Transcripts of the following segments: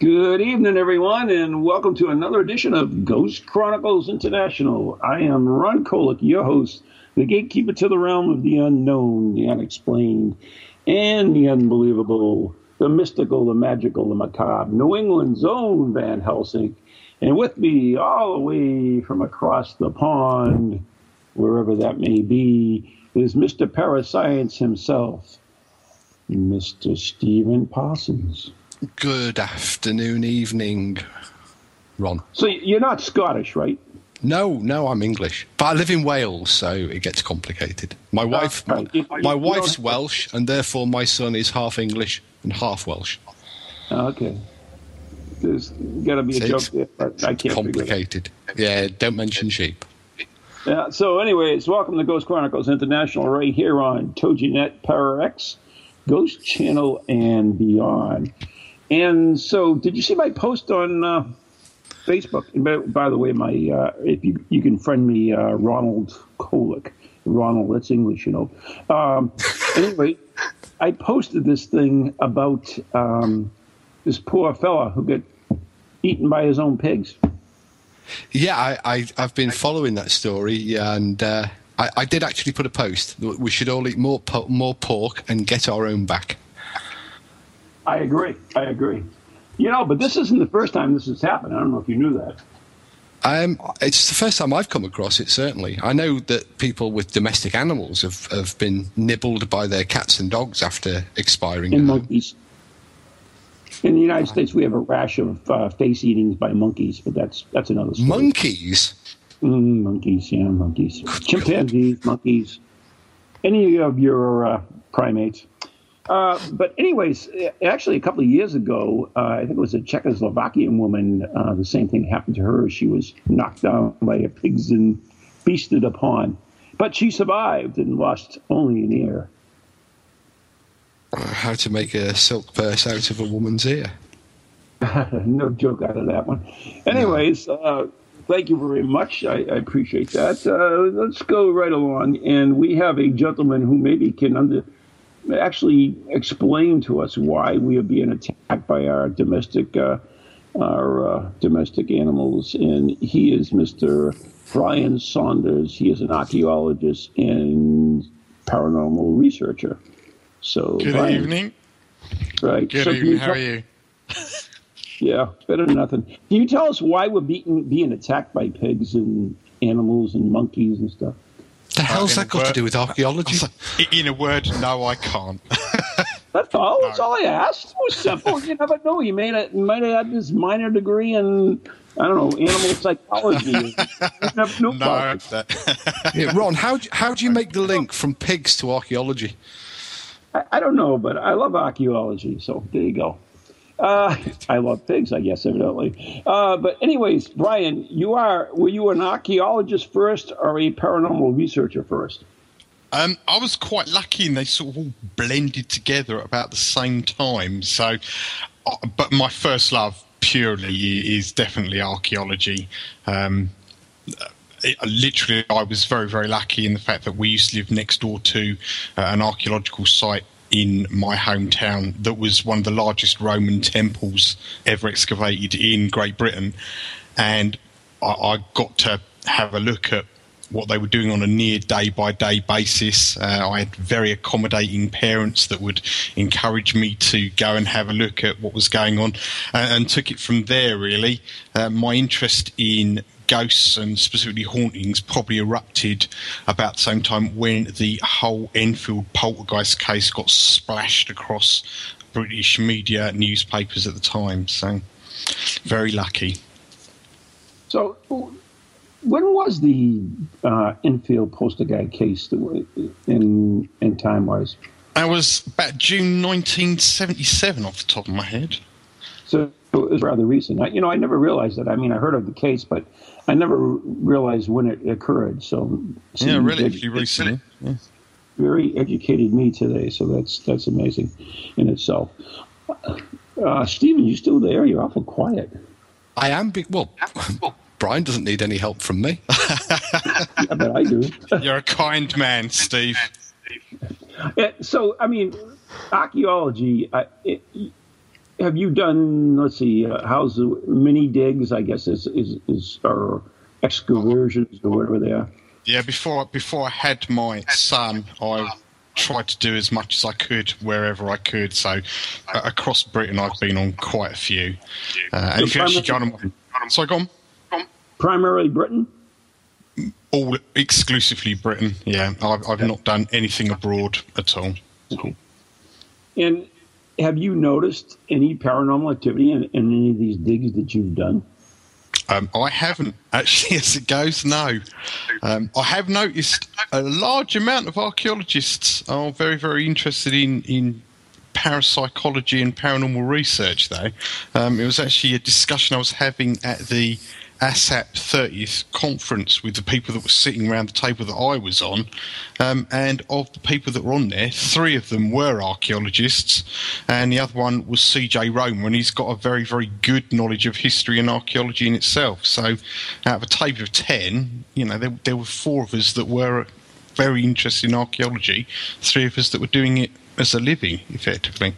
Good evening, everyone, and welcome to another edition of Ghost Chronicles International. I am Ron Kolek, your host, the gatekeeper to the realm of the unknown, the unexplained, and the unbelievable, the mystical, the magical, the macabre, New England's own Van Helsing. And with me, all the way from across the pond, wherever that may be, is Mr. Parascience himself, Mr. Stephen Parsons. Good afternoon, evening, Ron. So you're not Scottish, right? No, no, I'm English, but I live in Wales, so it gets complicated. My wife, my, my wife's Welsh, and therefore my son is half English and half Welsh. Ah, okay. There's got to be a joke it's there, but I can't. Complicated. Yeah, don't mention sheep. Yeah, so, anyways, welcome to Ghost Chronicles International right here on TogiNet Power X, Ghost Channel, and beyond. And so, did you see my post on uh, Facebook? By, by the way, my uh, if you you can friend me, uh, Ronald Kolek. Ronald, that's English, you know. Um, anyway, I posted this thing about um, this poor fella who got eaten by his own pigs. Yeah, I, I, I've been following that story, and uh, I, I did actually put a post we should all eat more po- more pork and get our own back. I agree. I agree. You know, but this isn't the first time this has happened. I don't know if you knew that. Um, it's the first time I've come across it, certainly. I know that people with domestic animals have, have been nibbled by their cats and dogs after expiring. In monkeys. In the United States, we have a rash of uh, face eatings by monkeys, but that's that's another story. Monkeys? Mm, monkeys, yeah, monkeys. Chimpanzees, monkeys, any of your uh, primates. Uh, but anyways, actually, a couple of years ago, uh, I think it was a Czechoslovakian woman. Uh, the same thing happened to her. She was knocked down by a pigs and feasted upon, but she survived and lost only an ear. How to make a silk purse out of a woman's ear? no joke out of that one. Anyways, uh, thank you very much. I, I appreciate that. Uh, let's go right along, and we have a gentleman who maybe can under actually explain to us why we are being attacked by our domestic uh, our uh, domestic animals, and he is Mr. Brian Saunders. He is an archaeologist and paranormal researcher. So, Good Brian, evening. Right. Good So evening. How tell- are you? yeah, better than nothing. Can you tell us why we're being attacked by pigs and animals and monkeys and stuff? The hell's in that a got to do with archaeology? In a word, no, I can't. That's all. That's all I asked. It was simple. You never know. You may have, might have had this minor degree in I don't know animal psychology. you never knew no, about it. that- yeah, Ron, how do, how do you make the link from pigs to archaeology? I, I don't know, but I love archaeology. So there you go. Uh, I love pigs, I guess, evidently. Uh, but anyways, Brian, you are were you an archaeologist first or a paranormal researcher first? um, I was quite lucky, and they sort of all blended together at about the same time. So, uh, but my first love purely is definitely archaeology. Um, it, literally, I was very, very lucky in the fact that we used to live next door to uh, an archaeological site in my hometown that was one of the largest Roman temples ever excavated in Great Britain. And I, I got to have a look at what they were doing on a near day by day basis. Uh, I had very accommodating parents that would encourage me to go and have a look at what was going on, uh, and took it from there. Really, uh, my interest in ghosts and specifically hauntings probably erupted about the same time when the whole Enfield poltergeist case got splashed across British media newspapers at the time. So, very lucky. So, when was the uh, Enfield poltergeist case in in time wise? That was about June 1977, off the top of my head. So it was rather recent. I, you know, I never realized that. I mean, I heard of the case, but I never realized when it occurred. So yeah, really, if you recently, yeah. very educated me today. So that's that's amazing in itself. Uh, Stephen, you still there? You're awful quiet. I am. Be- well, Brian doesn't need any help from me. yeah, but I do. You're a kind man, Steve. So, I mean, archaeology. Uh, it, have you done? Let's see. Uh, how's the mini digs? I guess is is, is or excavations or whatever they are. Yeah, before before I had my son, I tried to do as much as I could wherever I could. So uh, across Britain, I've been on quite a few. Uh, and if you actually go on, sorry, go on. Primarily Britain. All exclusively Britain. Yeah, I've, I've not done anything abroad at all. And have you noticed any paranormal activity in, in any of these digs that you've done? Um, I haven't actually, as it goes. No, um, I have noticed a large amount of archaeologists are very, very interested in in parapsychology and paranormal research. Though um, it was actually a discussion I was having at the ASSAP 30th conference with the people that were sitting around the table that I was on. Um, and of the people that were on there, three of them were archaeologists, and the other one was CJ Romer, and he's got a very, very good knowledge of history and archaeology in itself. So, out of a table of 10, you know, there, there were four of us that were very interested in archaeology, three of us that were doing it as a living, effectively.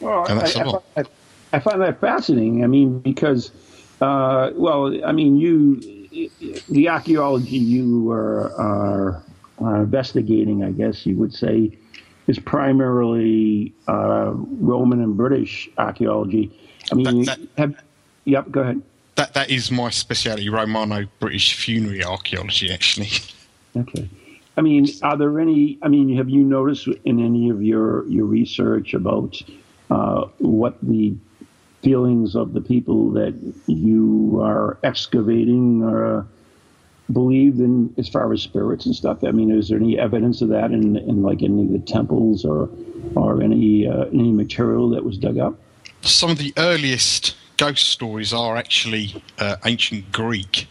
Well, and that's I. I, I, find that fascinating. I mean, because, uh, well, I mean, you, the archaeology you are, are, are, investigating, I guess you would say, is primarily uh, Roman and British archaeology. I mean, that, that, have, yep, go ahead. That that is my specialty, Romano-British funerary archaeology, actually. Okay. I mean, are there any? I mean, have you noticed in any of your your research about uh, what the feelings of the people that you are excavating or uh, believed in as far as spirits and stuff? I mean, is there any evidence of that in, in like any of the temples or or any uh, any material that was dug up? Some of the earliest ghost stories are actually uh, ancient Greek,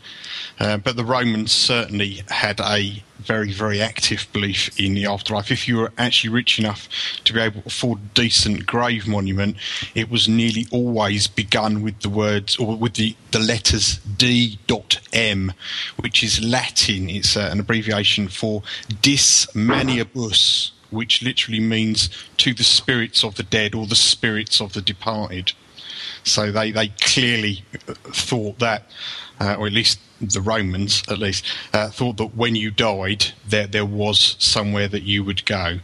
uh, but the Romans certainly had a very, very active belief in the afterlife. If you were actually rich enough to be able to afford a decent grave monument, it was nearly always begun with the words or with the, the letters D.M, which is Latin. It's uh, an abbreviation for Dis Manibus, which literally means to the spirits of the dead or the spirits of the departed. So they, they clearly thought that, uh, or at least the Romans at least, uh, thought that when you died, there, there was somewhere that you would go.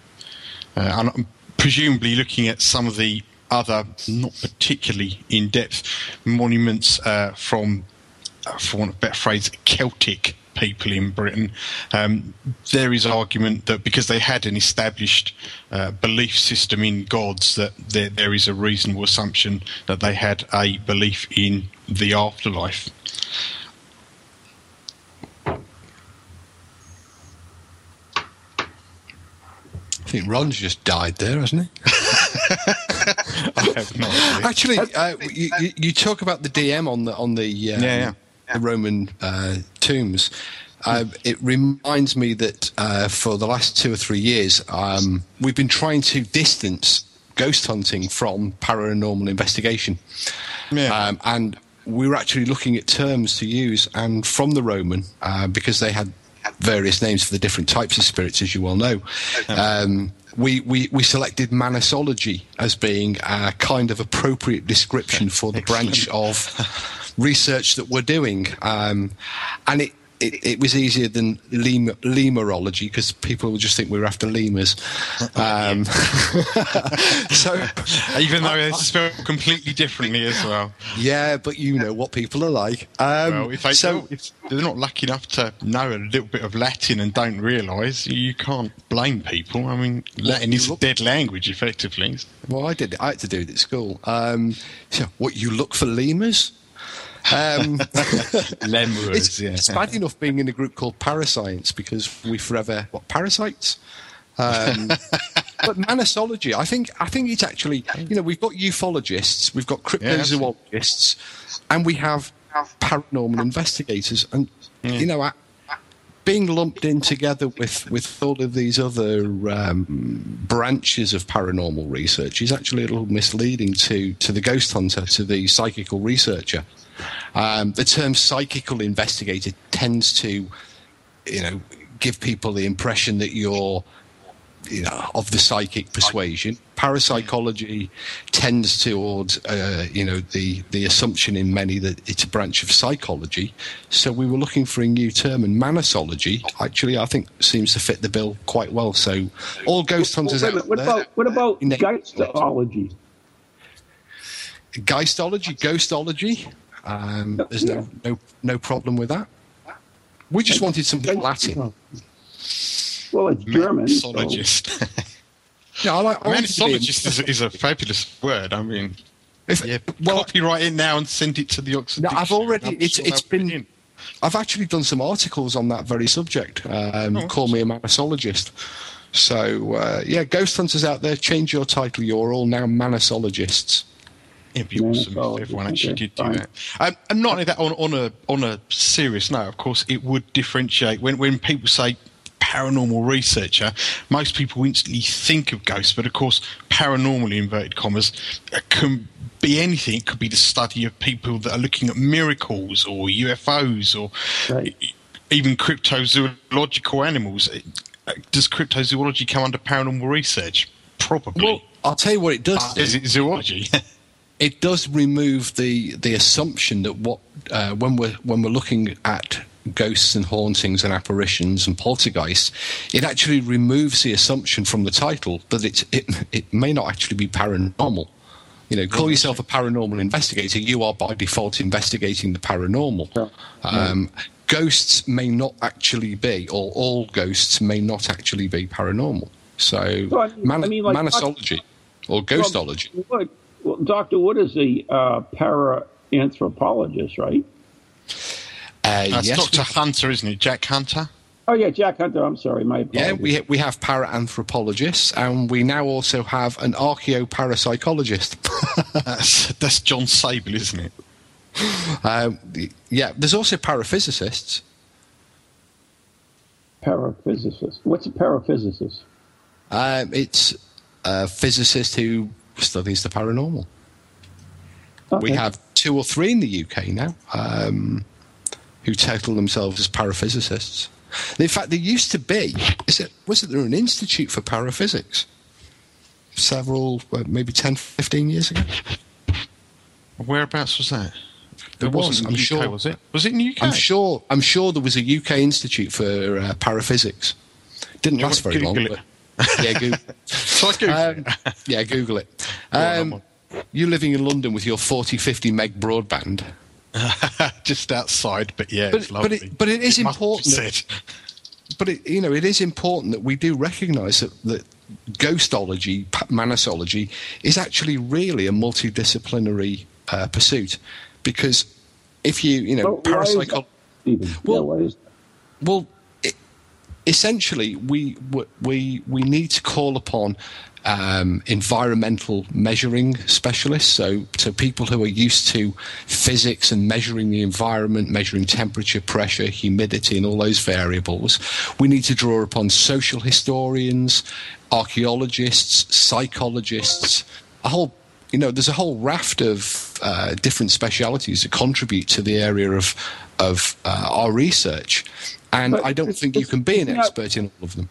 Uh, and presumably looking at some of the other, not particularly in depth monuments uh, from, uh, for want of a better phrase, Celtic people in Britain. Um, there is argument that because they had an established uh, belief system in gods, that there, there is a reasonable assumption that they had a belief in the afterlife. Think Ron's just died there, hasn't he? I have no idea. Actually, uh, you, you, talk about the DM on the on the um, yeah, yeah the Roman uh, tombs. Uh, it reminds me that uh, for the last two or three years, um, we've been trying to distance ghost hunting from paranormal investigation. Yeah. Um, and we were actually looking at terms to use, and from the Roman, uh, because they had various names for the different types of spirits, as you well know. Um, we, we, we selected Manasology as being a kind of appropriate description for the branch of research that we're doing, um, and it it, it, was easier than lemur, lemurology because people would just think we were after lemurs. Um, so, even though it's spelled completely differently as well. Yeah, but you know what people are like. Um, well, if, they, so, if they're not lucky enough to know a little bit of Latin and don't realise, you can't blame people. I mean, Latin is a dead language, effectively. Well, I did. I had to do it at school. Um, so, what you look for lemurs? Um, Lemurs, it's, yeah. it's bad enough being in a group called Parascience because we forever what parasites. Um, but manasology, I think, I think it's actually, you know, we've got ufologists, we've got cryptozoologists, yeah, and we have paranormal investigators, and yeah. you know, being lumped in together with, with all of these other um, branches of paranormal research is actually a little misleading to, to the ghost hunter, to the psychical researcher. Um, the term psychical investigator tends to, you know, give people the impression that you're you know, of the psychic persuasion. Parapsychology tends towards, uh, you know, the, the assumption in many that it's a branch of psychology. So we were looking for a new term, and manasology actually, I think, seems to fit the bill quite well. So all ghost hunters well, out what there. About, what about geistology? Geistology, ghostology. Um, there's no, no no problem with that. We just wanted something Latin. Well, it's German. Mixologist. So. yeah, I like. I Mixologist is, is, a fabulous word. I mean, if, yeah, well, copyright it now and send it to the Oxford. No, I've already. It's it's been. In. I've actually done some articles on that very subject. Um, oh, call me a manasologist. So uh, yeah, ghost hunters out there, change your title. You're all now manasologists. It'd be awesome if everyone actually did do that. Um, and not only that, on, on a on a serious note, of course, it would differentiate when when people say paranormal researcher, most people instantly think of ghosts, but of course, paranormal inverted commas uh, can be anything. It could be the study of people that are looking at miracles or UFOs or right. even cryptozoological animals. Uh, does cryptozoology come under paranormal research? Probably. Well, I'll tell you what it does. Uh, is it zoology? it does remove the the assumption that what uh, when we're when we're looking at ghosts and hauntings and apparitions and poltergeists, it actually removes the assumption from the title that it, it, it may not actually be paranormal. You know, call yourself a paranormal investigator, you are by default investigating the paranormal. Um, ghosts may not actually be, or all ghosts may not actually be paranormal. So, so I mean, man- I mean, like, manasology or ghostology. Well, well, Dr. Wood is a uh, para anthropologist, right? Uh, That's yes, Dr. Hunter, isn't it? Jack Hunter? Oh, yeah, Jack Hunter. I'm sorry. My apologies. Yeah, we, we have para-anthropologists, and we now also have an archaeoparapsychologist. that's, that's John Sabol, isn't it? Um, yeah, there's also paraphysicists. Paraphysicist. What's a paraphysicist? Um, it's a physicist who studies the paranormal. Okay. We have two or three in the UK now. Um, who title themselves as paraphysicists. In fact, there used to be, is it, was it there an institute for paraphysics? Several, well, maybe 10, 15 years ago? Whereabouts was that? There it was, I'm UK, sure. Was it? Was it in the UK? I'm sure. I'm sure there was a UK institute for uh, paraphysics. Didn't last very Google long. It. But, yeah, Google. so I Google um, it. yeah, Google it. Um, you living in London with your 40, 50 meg broadband. just outside, but yeah, but, but it, but it is it important. That, but it, you know, it is important that we do recognise that, that ghostology, manasology, is actually really a multidisciplinary uh, pursuit, because if you, you know, well, parapsychology. Well, yeah, well, it, essentially, we we we need to call upon um, environmental measuring specialists, so so people who are used to physics and measuring the environment, measuring temperature, pressure, humidity, and all those variables. We need to draw upon social historians, archaeologists, psychologists, a whole you know, there's a whole raft of uh, different specialities that contribute to the area of of uh, our research, and but I don't think you can be an expert in all of them.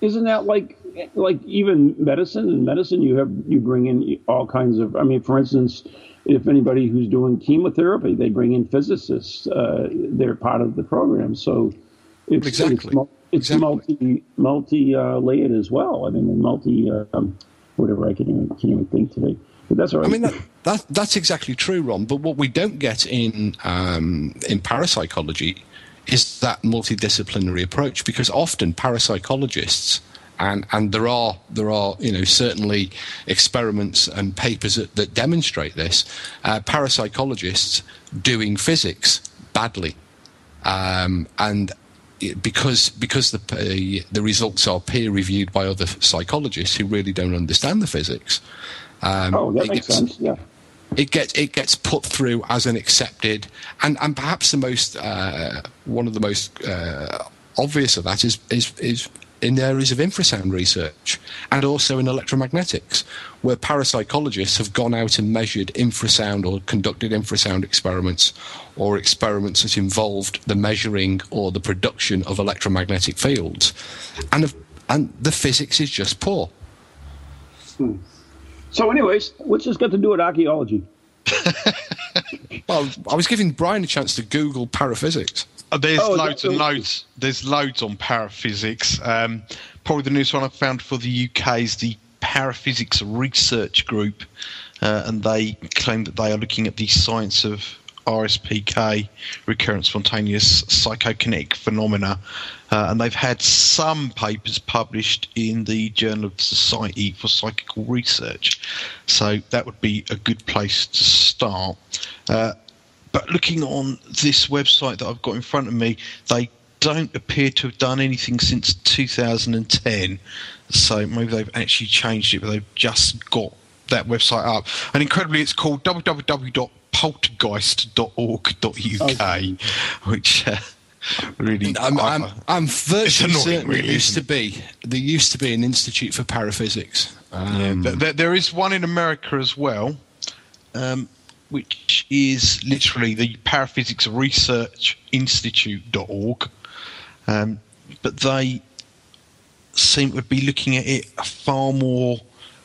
Isn't that like like even medicine in medicine you have you bring in all kinds of i mean for instance if anybody who's doing chemotherapy, they bring in physicists. Uh, they're part of the program. So it's, exactly. it's, it's multi multi uh, layered as well. I mean, multi um, whatever I can even, can't even think today. But that's all right. I mean, that, that, that's exactly true, Ron. But what we don't get in um, in parapsychology is that multidisciplinary approach because often parapsychologists and and there are there are you know certainly experiments and papers that, that demonstrate this. Uh, parapsychologists doing physics badly, um, and because because the uh, the results are peer reviewed by other psychologists who really don't understand the physics. Um, oh, that makes gets, sense. Yeah. It gets it gets put through as an accepted, and, and perhaps the most uh, one of the most uh, obvious of that is is is in the areas of infrasound research and also in electromagnetics, where parapsychologists have gone out and measured infrasound or conducted infrasound experiments or experiments that involved the measuring or the production of electromagnetic fields. And, and the physics is just poor. Hmm. So, anyways, what's this got to do with archaeology? well, I was giving Brian a chance to Google paraphysics. Uh, there's oh, loads and loads. There's loads on paraphysics. Um, probably the newest one I found for the UK is the Paraphysics Research Group, uh, and they claim that they are looking at the science of RSPK, recurrent spontaneous psychokinetic phenomena, uh, and they've had some papers published in the Journal of the Society for Psychical Research. So that would be a good place to start. Uh, but looking on this website that I've got in front of me, they don't appear to have done anything since 2010. So maybe they've actually changed it, but they've just got that website up. And incredibly, it's called www.poltergeist.org.uk, okay. which. Uh, really, I'm, I'm, I'm virtually certain really, there used to be there used to be an institute for paraphysics. Um, yeah, there, there is one in America as well. Um, which is literally the Paraphysics Research Institute.org. Um, but they seem to be looking at it far more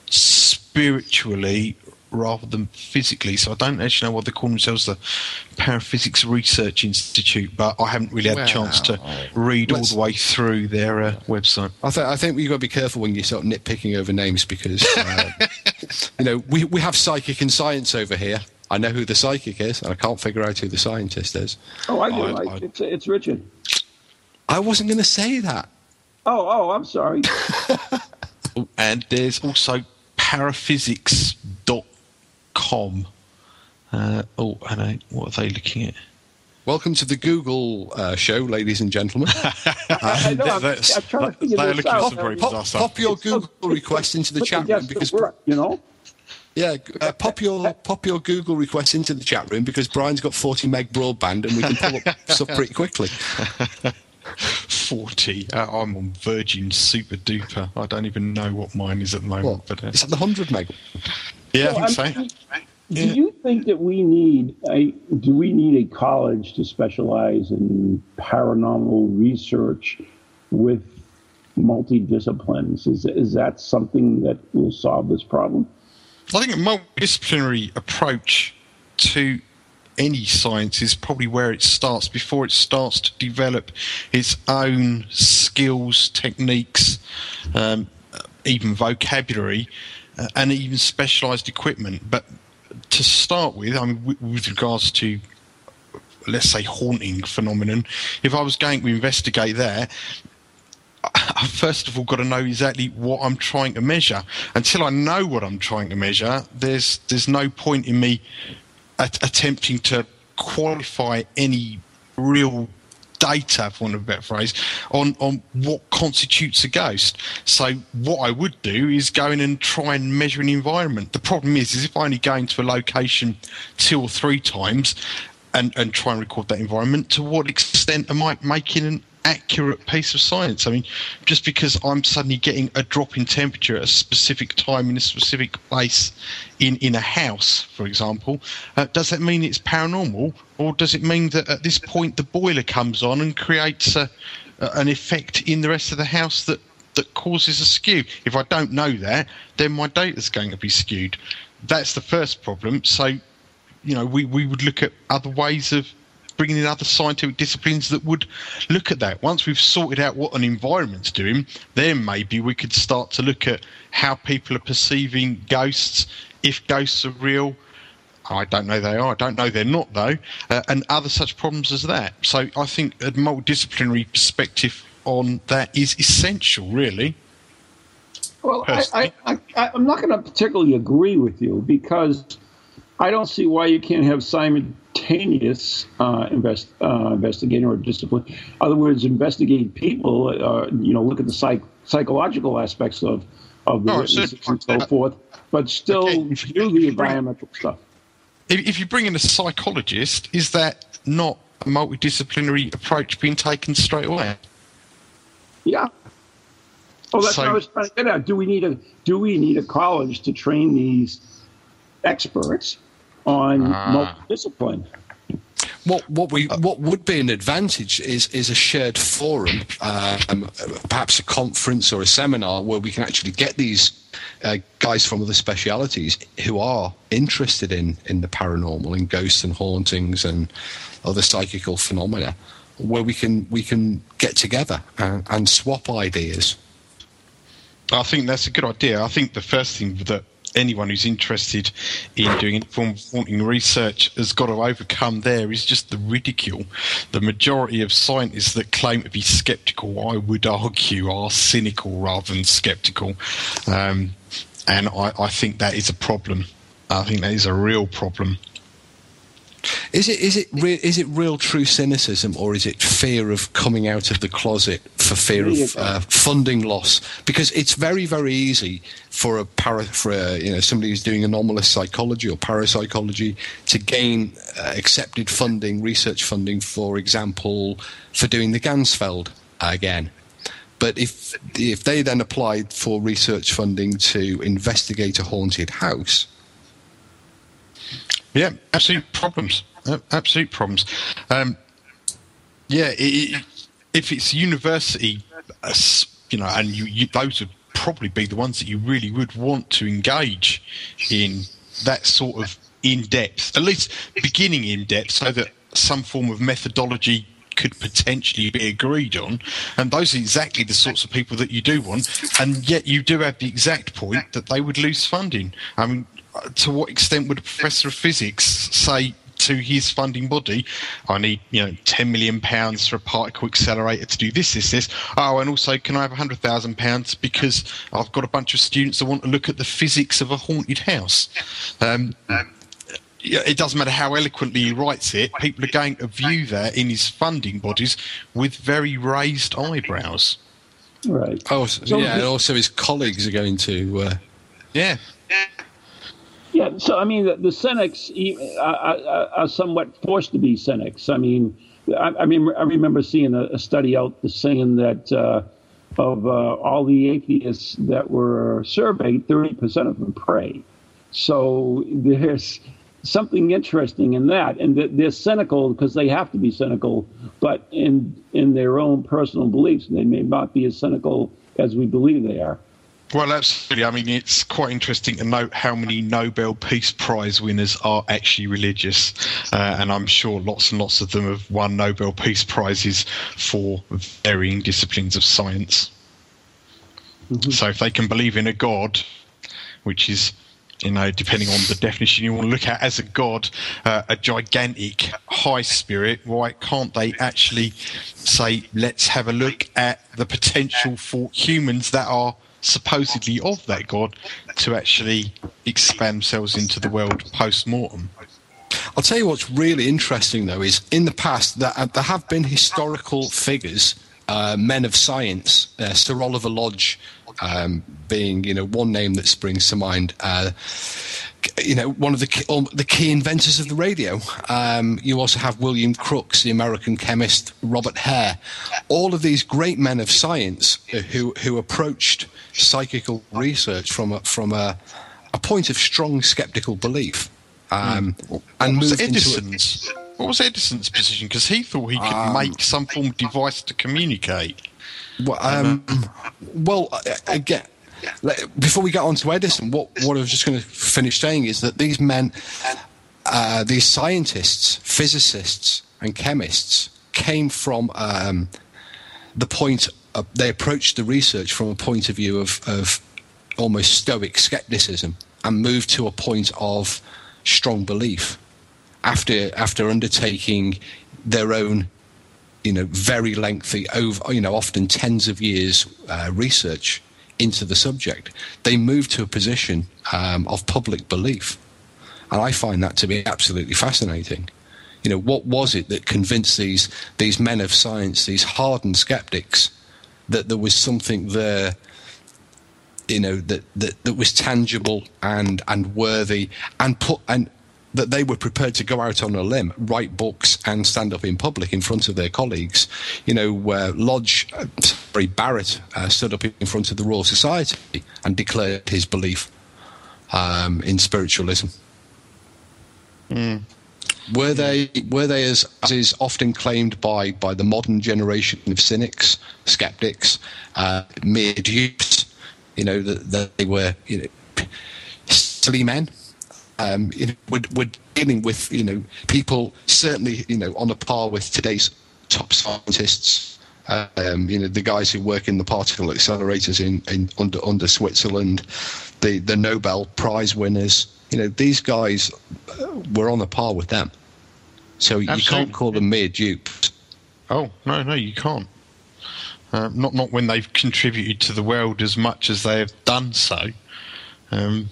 spiritually rather than physically. So I don't actually know what they call themselves, the Paraphysics Research Institute, but I haven't really had well, a chance to read all the way through their uh, website. I, th- I think you've got to be careful when you start nitpicking over names because, uh, you know, we, we have psychic and science over here. I know who the psychic is, and I can't figure out who the scientist is. Oh, I do. I, I, it's, it's Richard. I wasn't going to say that. Oh, oh, I'm sorry. and there's also paraphysics.com. Uh, oh, I know. What are they looking at? Welcome to the Google uh, show, ladies and gentlemen. I know, I'm, I'm trying to figure this out. Pop, pop, your Google request into the chat room because work, you know. Yeah, uh, pop your pop your Google request into the chat room because Brian's got 40 meg broadband and we can pull up stuff pretty quickly. 40. Uh, I'm on Virgin Super Duper. I don't even know what mine is at the moment. What? But uh, is that the 100 meg? Yeah, I think so. Do you think that we need a do we need a college to specialize in paranormal research with multidisciplines? Is is that something that will solve this problem? I think a multidisciplinary approach to any science is probably where it starts before it starts to develop its own skills, techniques, um, even vocabulary, uh, and even specialized equipment. But to start with, I mean, with, with regards to let's say haunting phenomenon, if I was going to investigate that, I first of all got to know exactly what I'm trying to measure. Until I know what I'm trying to measure, there's there's no point in me at, attempting to qualify any real data, for want of a better phrase, on, on what constitutes a ghost. So what I would do is go in and try and measure an environment. The problem is, is if I only go into a location two or three times and, and try and record that environment, to what extent am I making an accurate piece of science. I mean, just because I'm suddenly getting a drop in temperature at a specific time in a specific place in, in a house, for example, uh, does that mean it's paranormal? Or does it mean that at this point the boiler comes on and creates a, an effect in the rest of the house that, that causes a skew? If I don't know that, then my data's going to be skewed. That's the first problem. So you know, we, we would look at other ways of bringing in other scientific disciplines that would look at that. Once we've sorted out what an environment's doing, then maybe we could start to look at how people are perceiving ghosts, if ghosts are real. I don't know they are. I don't know they're not though, uh, and other such problems as that. So I think a multidisciplinary perspective on that is essential, really. Well, I, I, I, I'm not going to particularly agree with you because I don't see why you can't have simultaneous uh, invest, uh, investigating or discipline. In other words, investigate people. Uh, you know, look at the psych, psychological aspects of of the oh, witnesses so, and so forth, but still okay. do the environmental stuff. If, if you bring in a psychologist, is that not a multidisciplinary approach being taken straight away? Yeah. Oh, that's so, what I was trying to get at. Do we need a do we need a college to train these experts on ah. multidiscipline? What what we what would be an advantage is is a shared forum, um, perhaps a conference or a seminar where we can actually get these uh, guys from other specialities who are interested in in the paranormal, in ghosts and hauntings and other psychical phenomena, where we can we can get together and, and swap ideas. I think that's a good idea. I think the first thing that anyone who's interested in doing informed haunting research has got to overcome there is just the ridicule. The majority of scientists that claim to be skeptical, I would argue, are cynical rather than skeptical. Um, and I, I think that is a problem. I think that is a real problem. Is it is it re- is it real true cynicism or is it fear of coming out of the closet for fear of uh, funding loss? Because it's very very easy for a para for a, you know somebody who's doing anomalous psychology or parapsychology to gain uh, accepted funding, research funding, for example, for doing the Ganzfeld again. But if if they then applied for research funding to investigate a haunted house yeah, absolute problems. Absolute problems. Um, yeah, it, if it's university, uh, you know, and you, you, those would probably be the ones that you really would want to engage in that sort of in depth, at least beginning in depth, so that some form of methodology could potentially be agreed on. And those are exactly the sorts of people that you do want. And yet you do have the exact point that they would lose funding. I mean, to what extent would a professor of physics say to his funding body, I need, you know, 10 million pounds for a particle accelerator to do this, this, this. Oh, and also, can I have 100,000 pounds because I've got a bunch of students that want to look at the physics of a haunted house? Um, it doesn't matter how eloquently he writes it, people are going to view that in his funding bodies with very raised eyebrows. Right. Oh, so yeah, and also his colleagues are going to. Uh, yeah. Yeah, so I mean, the, the cynics are, are, are, somewhat forced to be cynics. I mean, I, I mean, I remember seeing a, a study out saying that uh, of uh, all the atheists that were surveyed, thirty percent of them pray. So there's something interesting in that, and they're cynical because they have to be cynical, but in in their own personal beliefs, they may not be as cynical as we believe they are. Well, absolutely. I mean, it's quite interesting to note how many Nobel Peace Prize winners are actually religious. Uh, and I'm sure lots and lots of them have won Nobel Peace Prizes for varying disciplines of science. Mm-hmm. So if they can believe in a God, which is you know, depending on the definition you want to look at as a god, uh, a gigantic high spirit, why can't they actually say, let's have a look at the potential for humans that are supposedly of that god to actually expand themselves into the world post mortem. I'll tell you what's really interesting, though, is in the past that uh, there have been historical figures, uh, men of science, uh, Sir Oliver Lodge um, being, you know, one name that springs to mind. Uh, you know, one of the um, the key inventors of the radio. Um, you also have William Crookes, the American chemist, Robert Hare. All of these great men of science who who approached psychical research from a, from a, a point of strong skeptical belief, um, mm. and moved Edison's? into. A, what was Edison's position? Because he thought he could um, make some form of device to communicate. Well, um, well again, before we get on to Edison, what, what I was just going to finish saying is that these men uh, these scientists, physicists, and chemists came from um, the point of, they approached the research from a point of view of, of almost stoic skepticism and moved to a point of strong belief after after undertaking their own you know very lengthy over you know often tens of years uh, research into the subject they moved to a position um, of public belief. And I find that to be absolutely fascinating. You know what was it that convinced these these men of science these hardened skeptics that there was something there you know that, that that was tangible and and worthy and put and that they were prepared to go out on a limb, write books, and stand up in public in front of their colleagues. You know, uh, Lodge, uh, sorry, Barrett uh, stood up in front of the Royal Society and declared his belief um, in spiritualism. Mm. Were they were they as, as is often claimed by by the modern generation of cynics, skeptics, uh, mere dupes? You know that, that they were you know silly men. Um, you know, we're, we're dealing with you know people certainly you know on a par with today's top scientists. Um, you know the guys who work in the particle accelerators in, in under under Switzerland, the the Nobel Prize winners. You know these guys uh, were on a par with them. So Absolutely. you can't call them mere dupes. Oh no, no, you can't. Uh, not not when they've contributed to the world as much as they have done so. Um,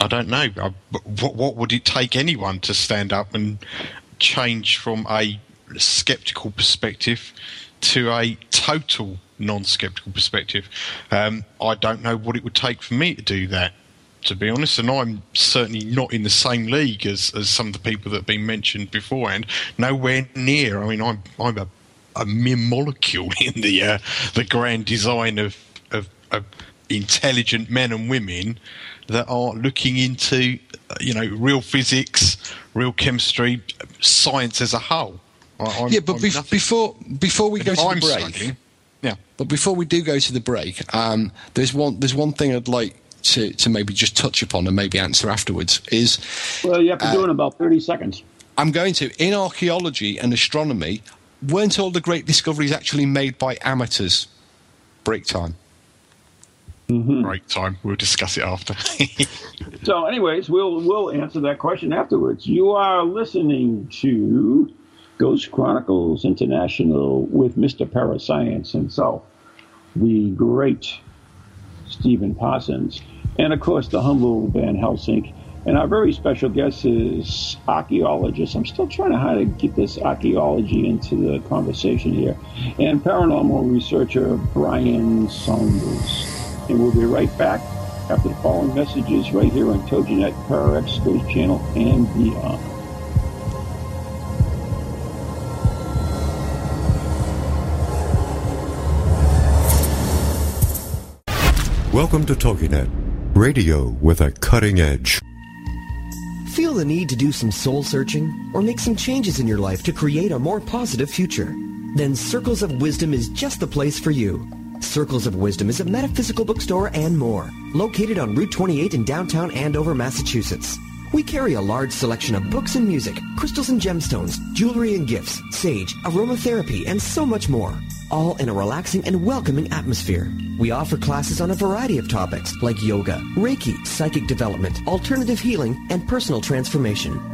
I don't know. I, what, what would it take anyone to stand up and change from a skeptical perspective to a total non-skeptical perspective? Um, I don't know what it would take for me to do that to be honest, and I'm certainly not in the same league as, as some of the people that have been mentioned beforehand. Nowhere near. I mean, I'm I'm a, a mere molecule in the uh, the grand design of, of, of intelligent men and women that are looking into uh, you know real physics, real chemistry, science as a whole. I'm, yeah, but be- before before we go to I'm the break, yeah. But before we do go to the break, um, there's one there's one thing I'd like to, to maybe just touch upon and maybe answer afterwards is. Well, you have to uh, do it in about 30 seconds. I'm going to. In archaeology and astronomy, weren't all the great discoveries actually made by amateurs? Break time. Mm-hmm. Break time. We'll discuss it after. so, anyways, we'll we'll answer that question afterwards. You are listening to Ghost Chronicles International with Mr. Parascience himself, the great Stephen Parsons, and of course the humble Van Helsing. And our very special guest is archaeologist. I'm still trying to how to get this archaeology into the conversation here. And paranormal researcher Brian Saunders. And we'll be right back after the following messages right here on TogiNet, ParaX Ghost Channel, and beyond. Welcome to TogiNet, radio with a cutting edge. Feel the need to do some soul searching or make some changes in your life to create a more positive future? Then Circles of Wisdom is just the place for you. Circles of Wisdom is a metaphysical bookstore and more, located on Route 28 in downtown Andover, Massachusetts. We carry a large selection of books and music, crystals and gemstones, jewelry and gifts, sage, aromatherapy, and so much more all in a relaxing and welcoming atmosphere. We offer classes on a variety of topics like yoga, Reiki, psychic development, alternative healing, and personal transformation.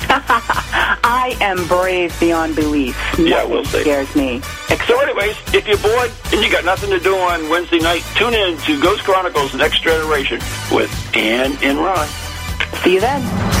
I am brave beyond belief. Yeah, we'll see. scares me. So anyways, if you're bored and you got nothing to do on Wednesday night, tune in to Ghost Chronicles Next Generation with Ann and Ron. See you then.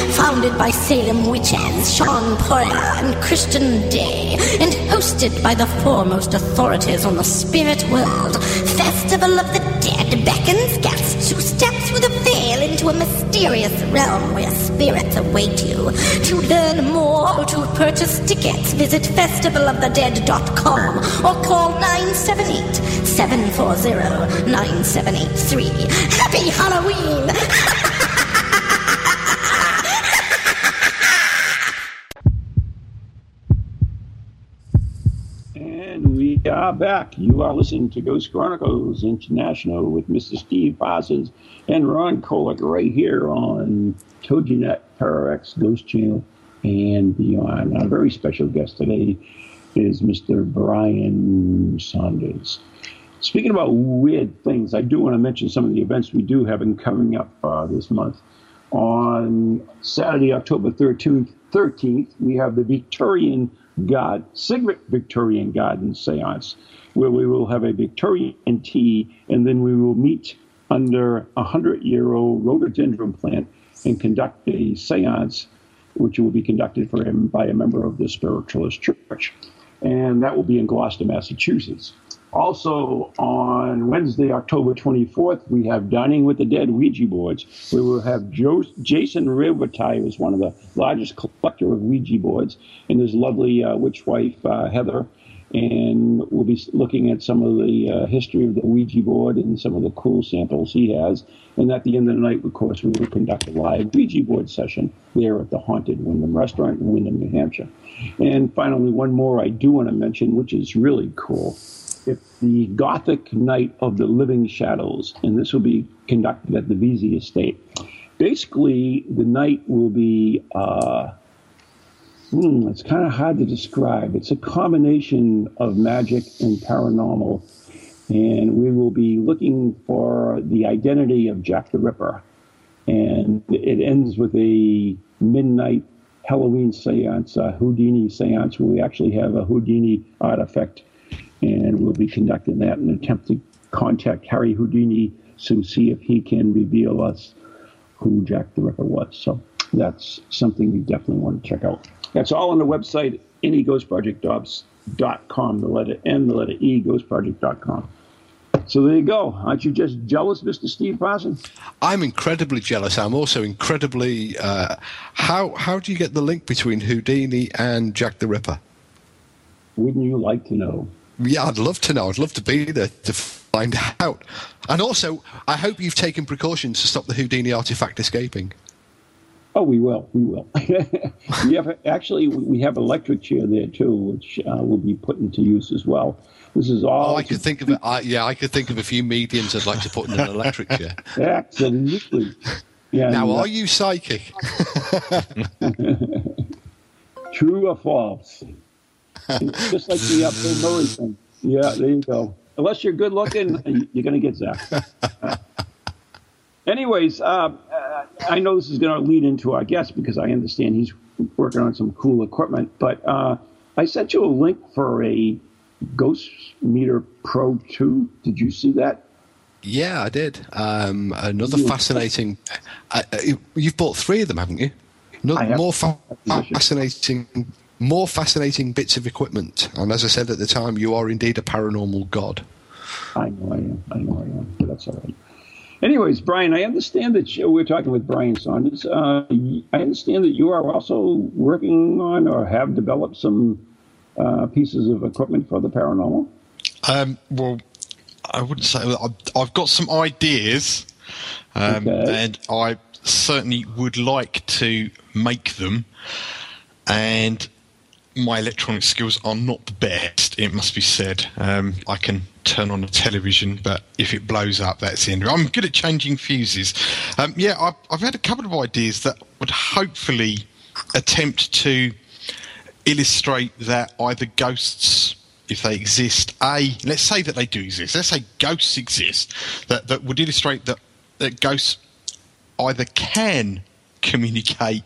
Founded by Salem witches Sean Poyer and Christian Day, and hosted by the foremost authorities on the spirit world, Festival of the Dead beckons guests who step through the veil into a mysterious realm where spirits await you. To learn more or to purchase tickets, visit festivalofthedead.com or call 978 740 9783. Happy Halloween! And are back. You are listening to Ghost Chronicles International with Mr. Steve Parsons and Ron Kolek right here on TogiNet, ParaX Ghost Channel, and beyond. Our very special guest today is Mr. Brian Saunders. Speaking about weird things, I do want to mention some of the events we do have coming up uh, this month. On Saturday, October 13th, 13th, we have the Victorian God, Victorian Garden Seance, where we will have a Victorian tea and then we will meet under a hundred year old rhododendron plant and conduct a seance, which will be conducted for him by a member of the Spiritualist Church. And that will be in Gloucester, Massachusetts. Also, on Wednesday, October 24th, we have Dining with the Dead Ouija boards. We will have Joe, Jason Rivertire, who is one of the largest collector of Ouija boards, and his lovely uh, witch wife, uh, Heather. And we'll be looking at some of the uh, history of the Ouija board and some of the cool samples he has. And at the end of the night, of course, we will conduct a live Ouija board session there at the Haunted Windham Restaurant in Windham, New Hampshire. And finally, one more I do want to mention, which is really cool it's the Gothic Night of the Living Shadows, and this will be conducted at the Vesey Estate. Basically, the night will be, uh, hmm, it's kind of hard to describe. It's a combination of magic and paranormal, and we will be looking for the identity of Jack the Ripper. And it ends with a midnight Halloween seance, a Houdini seance, where we actually have a Houdini artifact and we'll be conducting that in an attempt to contact Harry Houdini to see if he can reveal us who Jack the Ripper was. So that's something you definitely want to check out. That's all on the website, neghostproject.com, the letter N, the letter E, ghostproject.com. So there you go. Aren't you just jealous, Mr. Steve Parsons? I'm incredibly jealous. I'm also incredibly. Uh, how how do you get the link between Houdini and Jack the Ripper? Wouldn't you like to know? Yeah, I'd love to know. I'd love to be there to find out. And also, I hope you've taken precautions to stop the Houdini artifact escaping. Oh, we will. We will. we have actually we have an electric chair there too, which uh, will be put into use as well. This is all. Oh, I could think of it. yeah, I could think of a few mediums I'd like to put in an electric chair. Absolutely. Yeah. Now, and, uh, are you psychic? True or false? just like the uh, Bill Murray thing. Yeah, there you go. Unless you're good looking, you're going to get zapped. Anyways, uh, I know this is going to lead into our guest because I understand he's working on some cool equipment. But uh, I sent you a link for a Ghost Meter Pro 2. Did you see that? Yeah, I did. Um, another fascinating. Uh, uh, you've bought three of them, haven't you? No, more fa- fascinating, more fascinating bits of equipment. And as I said at the time, you are indeed a paranormal god. I know I am. I know I am. But that's all right. Anyways, Brian, I understand that you, we're talking with Brian Saunders. Uh, I understand that you are also working on or have developed some uh, pieces of equipment for the paranormal. Um, well, I wouldn't say I've, I've got some ideas, um, okay. and I certainly would like to make them. And my electronic skills are not the best, it must be said. Um, I can turn on a television, but if it blows up, that's the end. I'm good at changing fuses. Um, yeah, I've, I've, had a couple of ideas that would hopefully attempt to illustrate that either ghosts, if they exist, a let's say that they do exist. Let's say ghosts exist. That that would illustrate that that ghosts either can communicate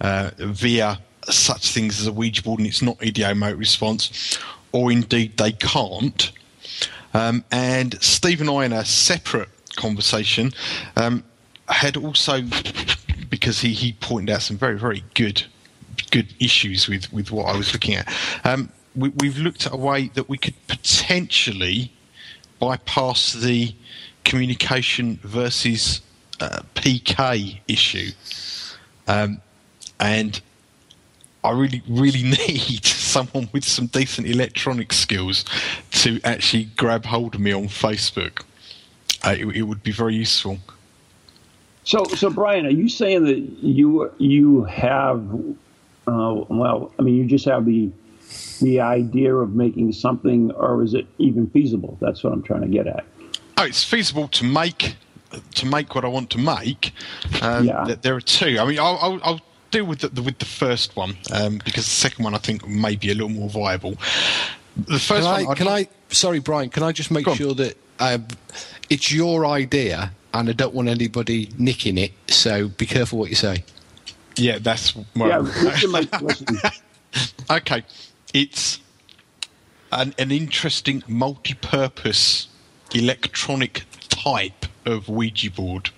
uh, via such things as a Ouija board and it's not ideomotor response, or indeed they can't. Um, and Steve and I, in a separate conversation, um, had also, because he, he pointed out some very, very good good issues with, with what I was looking at, um, we, we've looked at a way that we could potentially bypass the communication versus uh, PK issue. Um, and I really, really need someone with some decent electronic skills to actually grab hold of me on Facebook. Uh, it, it, would be very useful. So, so Brian, are you saying that you you have, uh, well, I mean, you just have the the idea of making something, or is it even feasible? That's what I'm trying to get at. Oh, it's feasible to make to make what I want to make. Um, yeah. There are two. I mean, I'll, I'll, I'll deal with the, with the first one um, because the second one I think may be a little more viable. The first can I, one, can I? Sorry, Brian. Can I just make sure that um, it's your idea and I don't want anybody nicking it? So be careful what you say. Yeah, that's well, yeah. okay, it's an, an interesting multi-purpose electronic type of Ouija board,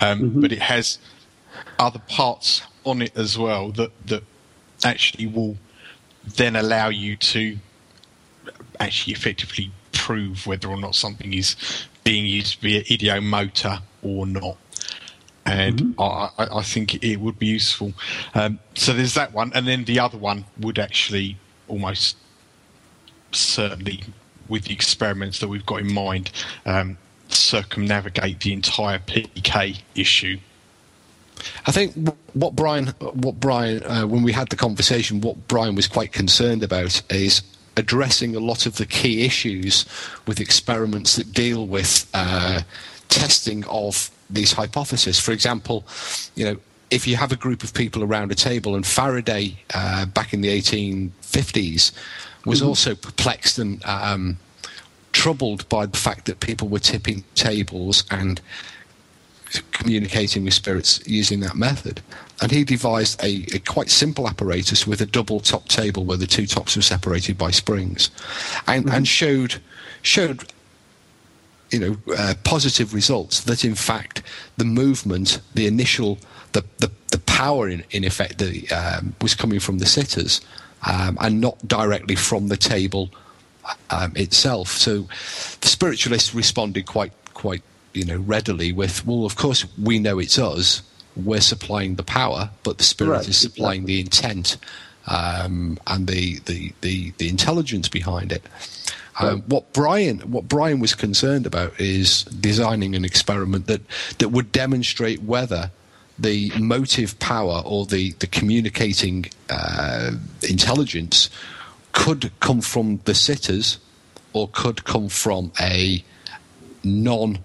um, mm-hmm. but it has other parts on it as well that that actually will then allow you to actually effectively prove whether or not something is being used via ideomotor or not. And mm-hmm. I, I, think it would be useful. Um, so there's that one, and then the other one would actually almost certainly, with the experiments that we've got in mind, um, circumnavigate the entire PK issue I think what Brian, what Brian, uh, when we had the conversation, what Brian was quite concerned about is addressing a lot of the key issues with experiments that deal with uh, testing of these hypotheses. For example, you know, if you have a group of people around a table, and Faraday uh, back in the 1850s was mm-hmm. also perplexed and um, troubled by the fact that people were tipping tables and communicating with spirits using that method. And he devised a, a, quite simple apparatus with a double top table where the two tops were separated by springs, and, mm-hmm. and showed showed you know uh, positive results that in fact the movement, the initial the the, the power in, in effect that um, was coming from the sitters um, and not directly from the table um, itself. So the spiritualists responded quite quite you know readily with well of course we know it's us. We're supplying the power but the spirit right, is supplying exactly. the intent um, and the, the, the, the, intelligence behind it. Um, what Brian what Brian was concerned about is designing an experiment that that would demonstrate whether the motive power or the the communicating uh, intelligence could come from the sitters or could come from a non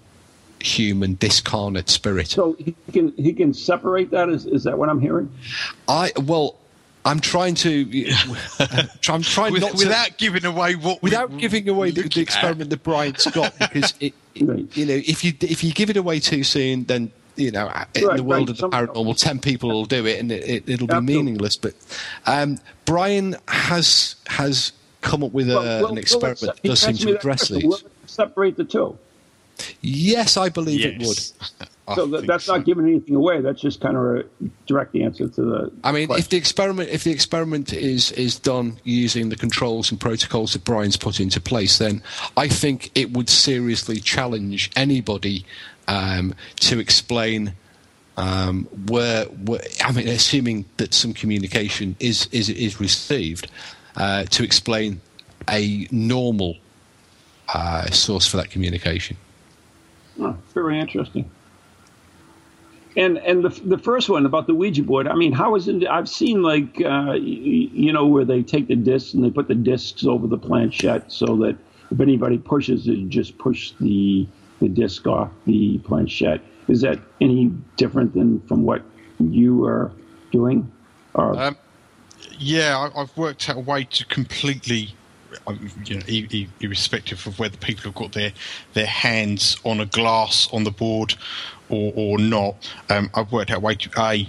human discarnate spirit. So he can he can separate that. Is is that what I'm hearing? I well, I'm trying to. I'm trying With, not to, without giving away what without we- giving away the, the looking experiment that Brian's got because it, it- Right. you know if you if you give it away too soon, then you know in Right, the world right. of the paranormal, ten people will do it and it, it, it'll be Absolutely. meaningless. But um, Brian has has come up with a, Well, well, an experiment let's- that does seem to address question. these. Separate the two. Yes, I believe it would. So that, that's so. not giving anything away. That's just kind of a direct answer to the. I mean, if the experiment if the experiment is is done using the controls and protocols that Brian's put into place, then I think it would seriously challenge anybody um, to explain um, where, where. I mean, assuming that some communication is is is received, uh, to explain a normal uh, source for that communication. Oh, very interesting. And and the the first one about the Ouija board. I mean, how is it? I've seen like uh, you know where they take the discs and they put the discs over the planchette so that if anybody pushes it, just push the the disc off the planchette. Is that any different than from what you are doing? Or Um, yeah, I've worked out a way to completely, you know, irrespective of whether people have got their their hands on a glass on the board or or not. Um, I've worked out a way to a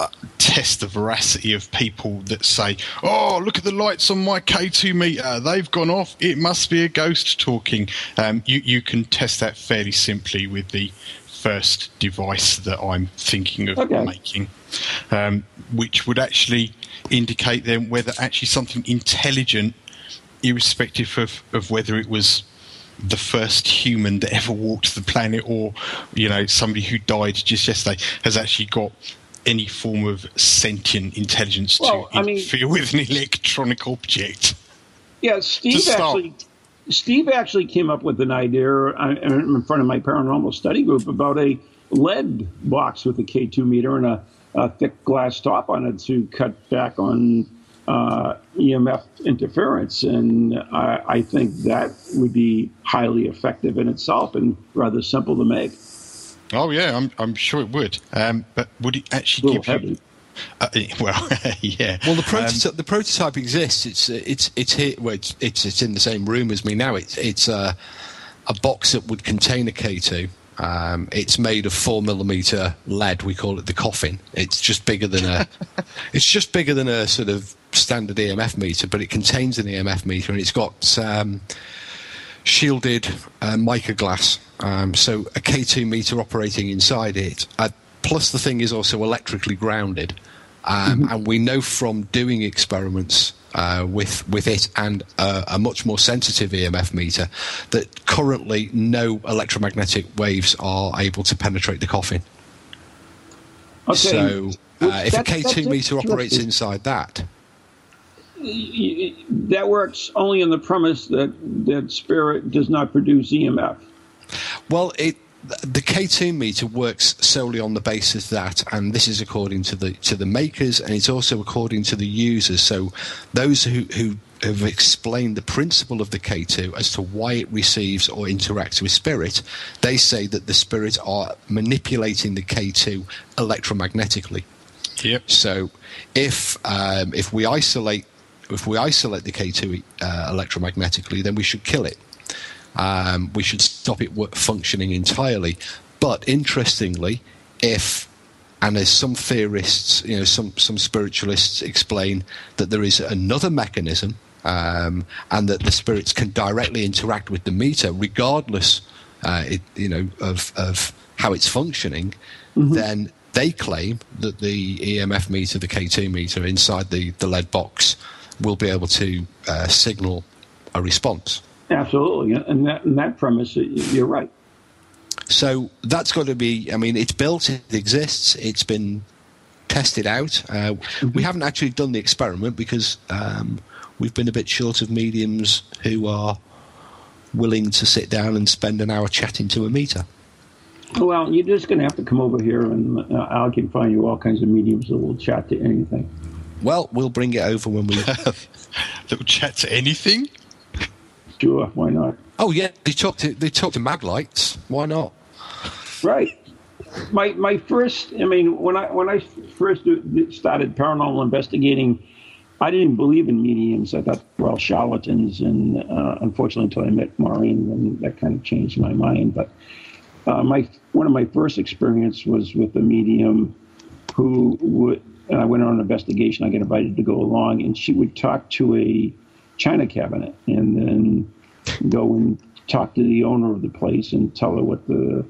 uh, test the veracity of people that say, "Oh, look at the lights on my K2 meter; they've gone off. It must be a ghost talking." Um, you you can test that fairly simply with the first device that I'm thinking of Okay. making, um, which would actually indicate then whether actually something intelligent, irrespective of, of whether it was the first human that ever walked the planet or you know somebody who died just yesterday has actually got any form of sentient intelligence Well, to I mean- interfere with an electronic object. Yeah, Steve actually. Steve actually came up with an idea uh, in front of my paranormal study group about a lead box with a K2 meter and a, a thick glass top on it to cut back on uh, EMF interference. And I, I think that would be highly effective in itself and rather simple to make. Oh yeah, I'm I'm sure it would. Um, but would it actually little give you? Uh, well, yeah. Well, the Um, prototype, the prototype exists. It's uh, it's it's here. Well, it's, it's it's in the same room as me now. It's it's uh, a box that would contain a K two. Um, it's made of four millimeter lead. We call it the coffin. It's just bigger than a. it's just bigger than a sort of standard EMF meter, but it contains an EMF meter, and it's got um, shielded uh, mica glass. Um, so a K2 meter operating inside it. Uh, plus, the thing is also electrically grounded. Um, And we know from doing experiments uh, with with it and uh, a much more sensitive EMF meter that currently no electromagnetic waves are able to penetrate the coffin. Okay. So uh, if a that- that's K2 meter operates inside that, that works only on the premise that, that spirit does not produce EMF. Well, it the K2 meter works solely on the basis that, and this is according to the to the makers, and it's also according to the users. So, those who who have explained the principle of the K2 as to why it receives or interacts with spirit, they say that the spirit are manipulating the K2 electromagnetically. Yep. So, if um, if we isolate if we isolate the K2 uh, electromagnetically, then we should kill it. Um, we should stop it functioning entirely. But interestingly, if and as some theorists, you know, some some spiritualists explain that there is another mechanism, um, and that the spirits can directly interact with the meter, regardless, uh, it, you know, of of how it's functioning. Then they claim that the EMF meter, the K2 meter inside the the lead box, will be able to uh, signal a response. Absolutely. And that, and that premise, you're right. So that's got to be. I mean, it's built. It exists. It's been tested out. Uh, We haven't actually done the experiment because um, we've been a bit short of mediums who are willing to sit down and spend an hour chatting to a meter. Well, you're just going to have to come over here and uh, I can find you all kinds of mediums that will chat to anything. Well, we'll bring it over when we. Have a little chat to anything. Sure, why not? oh yeah, they talked to they talk to maglites. Why not? Right. My my first, I mean, when I when I first started paranormal investigating I didn't believe in mediums. I thought we're all charlatans, and uh, unfortunately, until I met Maureen, then that kind of changed my mind. But uh, my one of my first experience was with a medium who would, and I went on an investigation. I got invited to go along, and she would talk to a china cabinet, and then go and talk to the owner of the place and tell her what the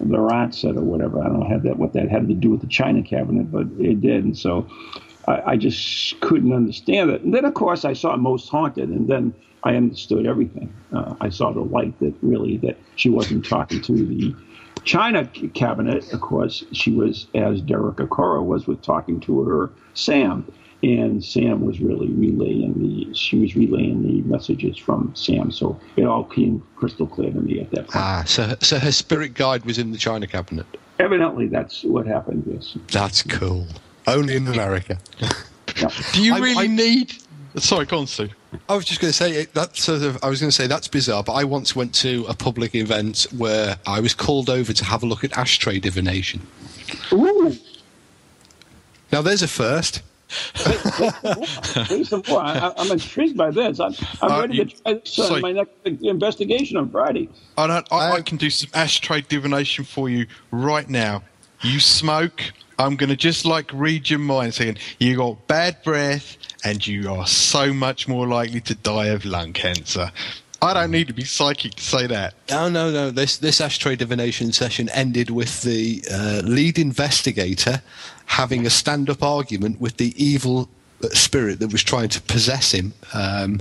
the rat said or whatever. I don't had that what that had to do with the china cabinet, but it did. And so I, I just couldn't understand it. And then of course I saw Most Haunted, and then I understood everything. Uh, I saw the light that really that she wasn't talking to the china cabinet. Of course, she was as Derek Acorah was with talking to her Sam and Sam was really relaying the she was relaying the messages from Sam, so it all came crystal clear to me at that point. Ah, so so her spirit guide was in the china cabinet. Evidently, that's what happened. Yes, that's cool. Only in America. yeah. Do you really I, need? Sorry, go on, Sue. I was just going to say that sort of. I was going to say that's bizarre, but I once went to a public event where I was called over to have a look at ashtray divination. Ooh. Now there's a first. Please some more. I, am intrigued by this. I'm, I'm uh, ready you, to try this uh, my next investigation on Friday. I, I, I can do some ashtray divination for you right now. You smoke. I'm going to just like read your mind saying you got bad breath and you are so much more likely to die of lung cancer. I don't need to be psychic to say that. Oh no, no. This this ashtray divination session ended with the uh, lead investigator having a stand-up argument with the evil uh, spirit that was trying to possess him um,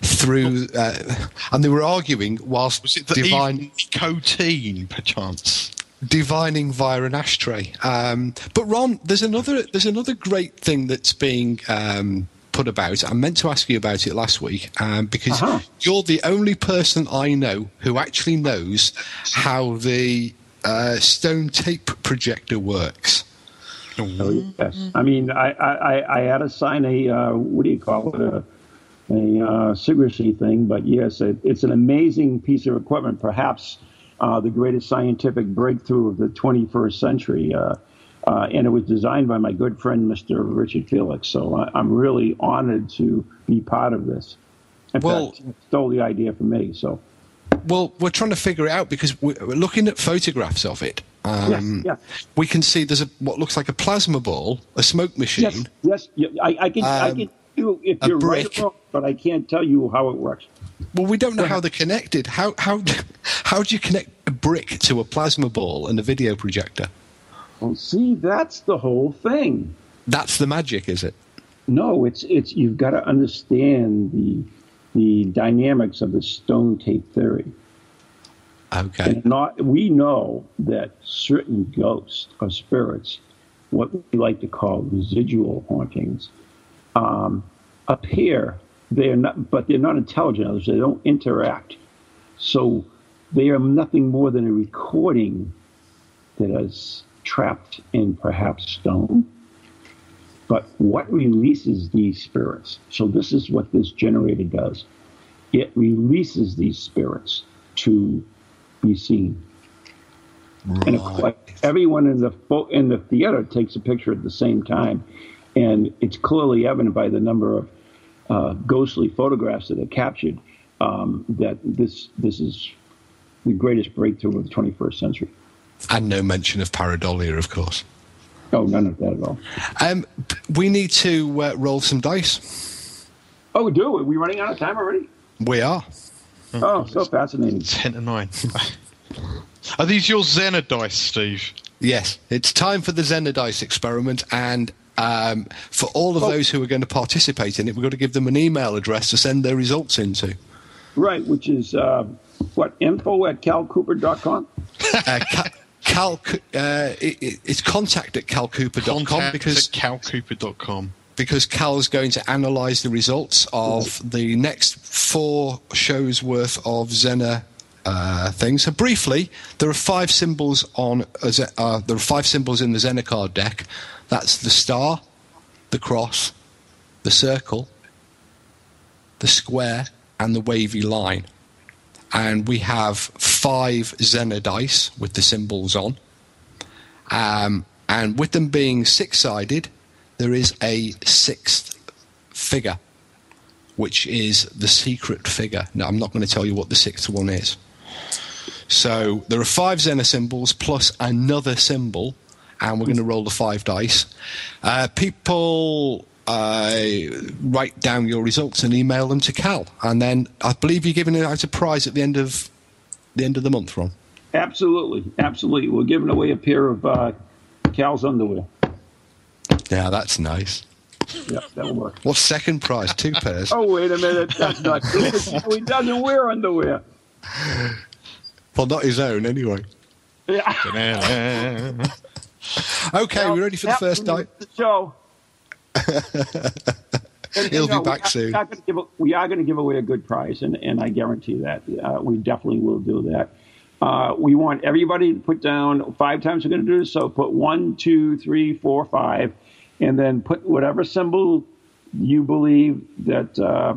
through, uh, and they were arguing whilst was it the divine nicotine, perchance divining via an ashtray. Um, but Ron, there's another there's another great thing that's being um, put about. I meant to ask you about it last week um, because uh-huh. you're the only person I know who actually knows how the uh, stone tape projector works. Oh, yes. I mean, I, I, I had to sign a, uh, what do you call it, a, a uh, secrecy thing, but yes, it, it's an amazing piece of equipment, perhaps uh, the greatest scientific breakthrough of the 21st century. Uh, uh, and it was designed by my good friend, Mr. Richard Felix. So I, am really honored to be part of this. In well, fact, stole the idea from me. So. Well, we're trying to figure it out because we're looking at photographs of it. Um, yes, yes. We can see there's a what looks like a plasma ball, a smoke machine. Yes, yes. I, I can. Um, I can do if you're brick. right wrong, but I can't tell you how it works. Well, we don't know how they're connected. How how how do you connect a brick to a plasma ball and a video projector? Well, see, that's the whole thing. That's the magic, is it? No, it's it's you've got to understand the the dynamics of the stone tape theory. Okay. And not we know that certain ghosts or spirits, what we like to call residual hauntings, um, appear. They are not, but they're not intelligent. others. They don't interact. So they are nothing more than a recording that is trapped in perhaps stone. But what releases these spirits? So, this is what this generator does it releases these spirits to be seen. Right. And of course, everyone in the in the theater takes a picture at the same time, and it's clearly evident by the number of uh, ghostly photographs that are captured um, that this this is the greatest breakthrough of the 21st century. And no mention of pareidolia, of course. Oh, none of that at all. Um, we need to uh, roll some dice. Oh, we do? Are we running out of time already? We are. Oh, so fascinating. 10 to 9. are these your Zener dice, Steve? Yes. It's time for the Zener dice experiment, and um, for all of oh. those who are going to participate in it, we've got to give them an email address to send their results into. Right, which is uh, what, info at calcooper.com? uh, Cal, uh, it, it's contact at calcooper.com contact because at calcooper.com because Cal's going to analyse the results of the next four shows worth of Zener uh, things. So briefly, there are five symbols on uh, there are five symbols in the Zener card deck. That's the star, the cross, the circle, the square, and the wavy line and we have five Zener dice with the symbols on. Um, and with them being six sided, there is a sixth figure, which is the secret figure. Now, I'm not going to tell you what the sixth one is. So there are five Zener symbols plus another symbol, and we're going to roll the five dice. Uh, people uh, write down your results and email them to Cal, and then I believe you're giving out a prize at the end of the end of the month, Ron. Absolutely, absolutely. We're giving away a pair of uh, Cal's underwear. Yeah, that's nice. Yeah, that'll work. What's second prize? Two pairs. oh, wait a minute. That's not he doesn't wear underwear. Well, not his own, anyway. Yeah. okay, Well, we ready for the first missed The show. And, He'll know, be back we are, soon. We are, going to give, we are going to give away a good prize, and, and I guarantee that. Uh, we definitely will do that. Uh, we want everybody to put down five times we're going to do this. So put one, two, three, four, five, and then put whatever symbol you believe that uh,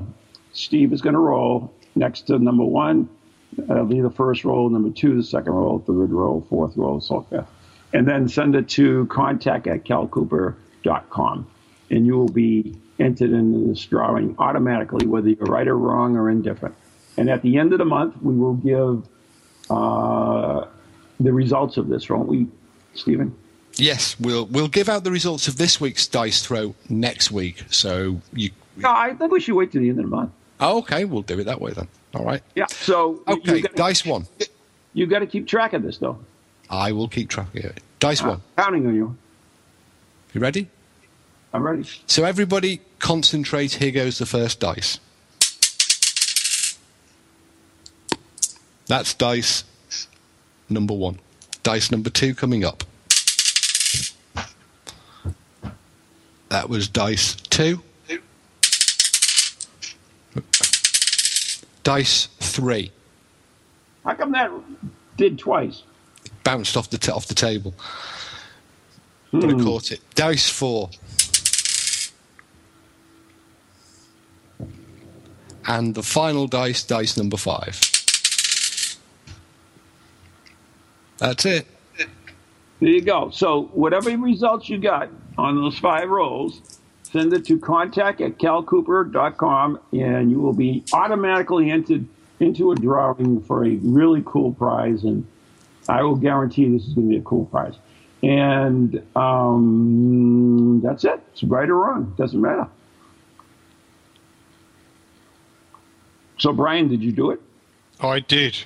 Steve is going to roll next to number one. That'll be the first roll, number two, the second roll, third roll, fourth roll, so forth. And then send it to contact at calcooper.com. And you will be entered into this drawing automatically, whether you're right or wrong or indifferent. And at the end of the month, we will give uh, the results of this, won't we, Stephen? Yes, we'll we'll give out the results of this week's dice throw next week. So you. No, I think we should wait to the end of the month. Oh, okay, we'll do it that way then. All right. Yeah. So Okay, gotta, dice one. you got to keep track of this, though. I will keep track of it. Dice one. Counting on you. You ready? I'm ready. So everybody, concentrate. Here goes the first dice. That's dice number one. Dice number two coming up. That was dice two. Dice three. How come that did twice? Bounced off the t- off the table. Hmm. But I caught it. Dice four. And the final dice, dice number five. That's it. There you go. So whatever results you got on those five rolls, send it to contact at calcooper.com and you will be automatically entered into a drawing for a really cool prize. And I will guarantee this is going to be a cool prize. And um, that's it. It's right or wrong. Doesn't matter. So, Brian, did you do it? I did.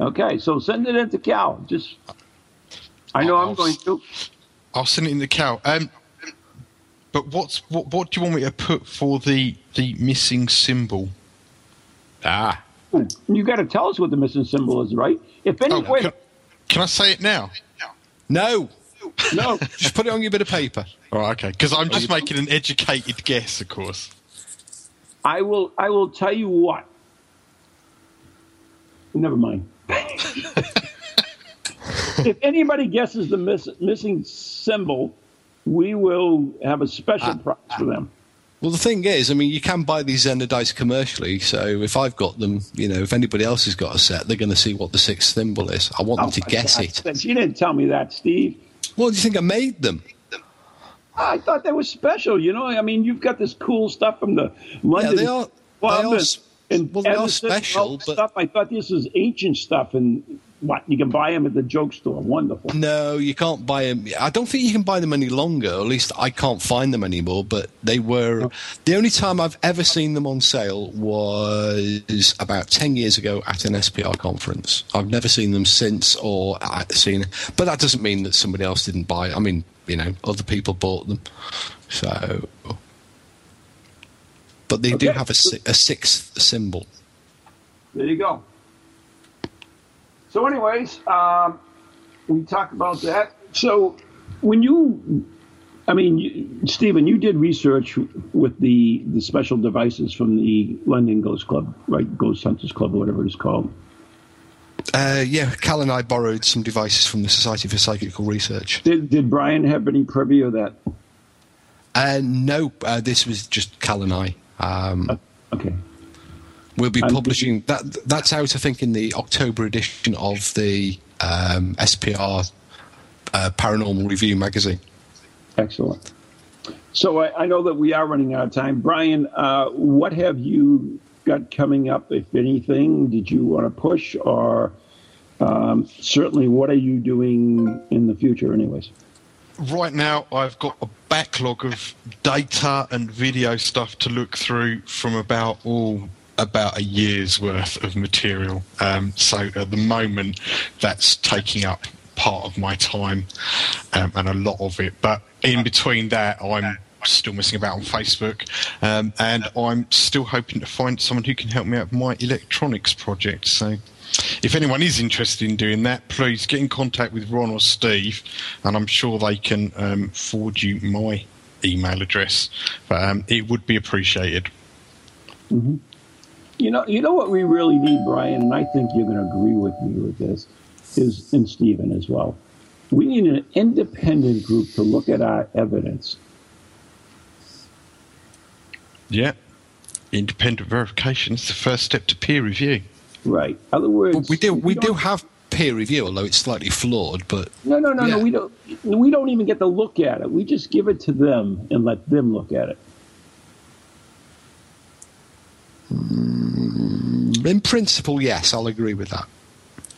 Okay, so send it in to Cal. Just, I know I'm I'll going to. I'll send it in the cow. Um, but what's what? What do you want me to put for the the missing symbol? Ah. Ooh, You got to tell us what the missing symbol is, right? If any Oh, way, can, can I say it now? No. no, Just put it on your bit of paper. All right, okay. Because I'm just making an educated guess, of course. I will. I will tell you what. Never mind. if anybody guesses the miss, missing symbol, we will have a special ah, prize for ah. them. Well, the thing is, I mean, you can buy these Zener dice commercially. So if I've got them, you know, if anybody else has got a set, they're going to see what the sixth symbol is. I want them oh, to Oh, guess God. it. You didn't tell me that, Steve. Well, do you think I made them? I thought that was special. You know, I mean, you've got this cool stuff from the London. they are- Club they are and- well, they are Edison and all special, but- stuff. I thought this was ancient stuff, and what you can buy them at the joke store. Wonderful. No, you can't buy them. I don't think you can buy them any longer. At least I can't find them anymore. But they were the only time I've ever seen them on sale was about ten years ago at an SPR conference. I've never seen them since, or seen. But that doesn't mean that somebody else didn't buy. I mean, you know, other people bought them. So, but they do have a, a sixth symbol. There you go. So, anyways, um, we talked about that. So, when you, I mean, you, Stephen, you did research with the the special devices from the London Ghost Club, right? Ghost Hunters Club, or whatever it's called. Uh, yeah, Cal and I borrowed some devices from the Society for Psychical Research. Did Did Brian have any privy of that? Uh, no, uh, this was just Cal and I. Um, Okay. We'll be And- publishing that. That's out, I think, in the October edition of the um, SPR uh, Paranormal Review magazine. Excellent. So I, I, know that we are running out of time. Brian, uh, what have you got coming up, if anything? Did you want to push, or um, certainly what are you doing in the future, anyways? Right now, I've got a backlog of data and video stuff to look through from about all about a year's worth of material. Um, so at the moment, that's taking up part of my time um, and a lot of it. But in between that, I'm still messing about on Facebook, um, and I'm still hoping to find someone who can help me out with my electronics project. So, if anyone is interested in doing that, please get in contact with Ron or Steve, and I'm sure they can um, forward you my email address. But um, it would be appreciated. Mm-hmm. You know, you know what we really need, Brian, and I think you're going to agree with me with this, is and Stephen as well. We need an independent group to look at our evidence yeah. Independent verification is the first step to peer review. Right. Other words, well, we do we, we do have peer review, although it's slightly flawed. But no, no, no, yeah. no. We don't. We don't even get to look at it. We just give it to them and let them look at it. Mm, in principle, yes, I'll agree with that.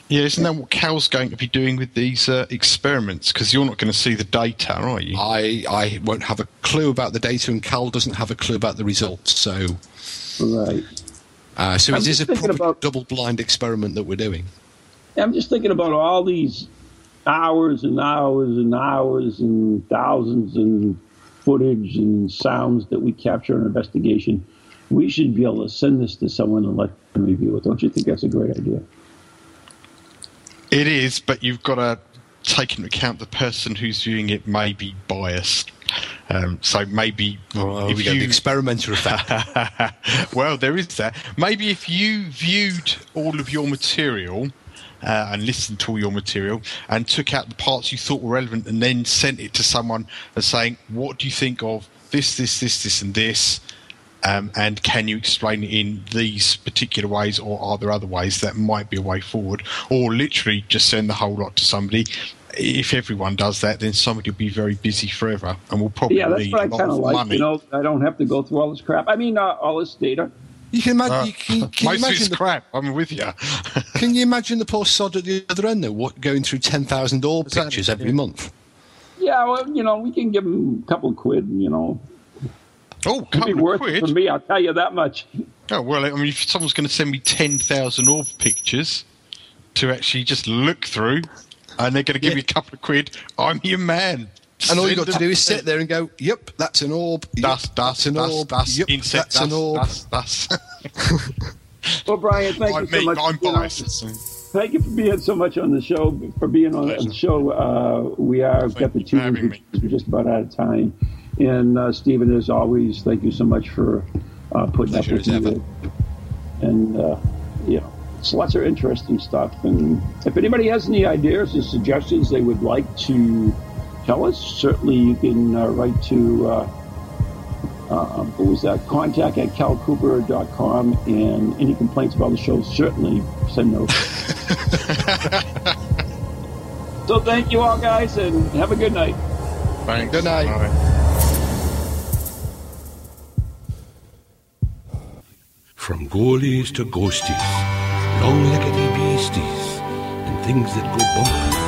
Yeah, isn't that what Cal's going to be doing with these uh, experiments? Because you're not going to see the data, are you? I, I won't have a clue about the data, and Cal doesn't have a clue about the results. So, right. Uh, so I'm it is a about, double-blind experiment that we're doing. I'm just thinking about all these hours and hours and hours and thousands and footage and sounds that we capture in an investigation. We should be able to send this to someone and let them review it. Don't you think that's a great idea? It is, but you've got to take into account the person who's viewing it may be biased. Um, so maybe oh, if you the experimenter effect. well, there is that. Maybe if you viewed all of your material uh, and listened to all your material and took out the parts you thought were relevant and then sent it to someone and saying, "What do you think of this, this, this, this, and this?" Um, and can you explain it in these particular ways, or are there other ways that might be a way forward? Or literally just send the whole lot to somebody. If everyone does that, then somebody will be very busy forever, and we'll probably yeah. That's need what I kind of like. Money. You know, I don't have to go through all this crap. I mean, uh, all this data. You can imagine. Uh, you can, can most you imagine the, crap. I'm with you. can you imagine the poor sod at the other end though, what, going through ten thousand orb pictures every month? Yeah, well, you know, we can give them a couple of quid. You know, Oh, It'd be worth quid. it for me. I'll tell you that much. Oh well, I mean, if someone's going to send me ten thousand orb pictures to actually just look through, and they're going to give yeah. me a couple of quid, I'm your man. And all you've got to do is sit there and go, "Yep, that's an orb. Yep, that's, that's, an orb. That's, yep, that's, an orb. That's, that's. well, Brian, thank I'm you so me, much. I'm biased. Thank you for being so much on the show. For being on the show, uh, we are thank got the two. We're just about out of time. And uh, Stephen, as always, thank you so much for uh, putting Pleasure up with me. And uh, you know, it's lots of interesting stuff. And if anybody has any ideas or suggestions they would like to tell us, certainly you can uh, write to. Uh, uh, what was that? Contact at calcooper.com. And any complaints about the show, certainly send those. so thank you all, guys, and have a good night. Thanks. Good night. From goalies to ghosties, long-leggedy beasties, and things that go bump.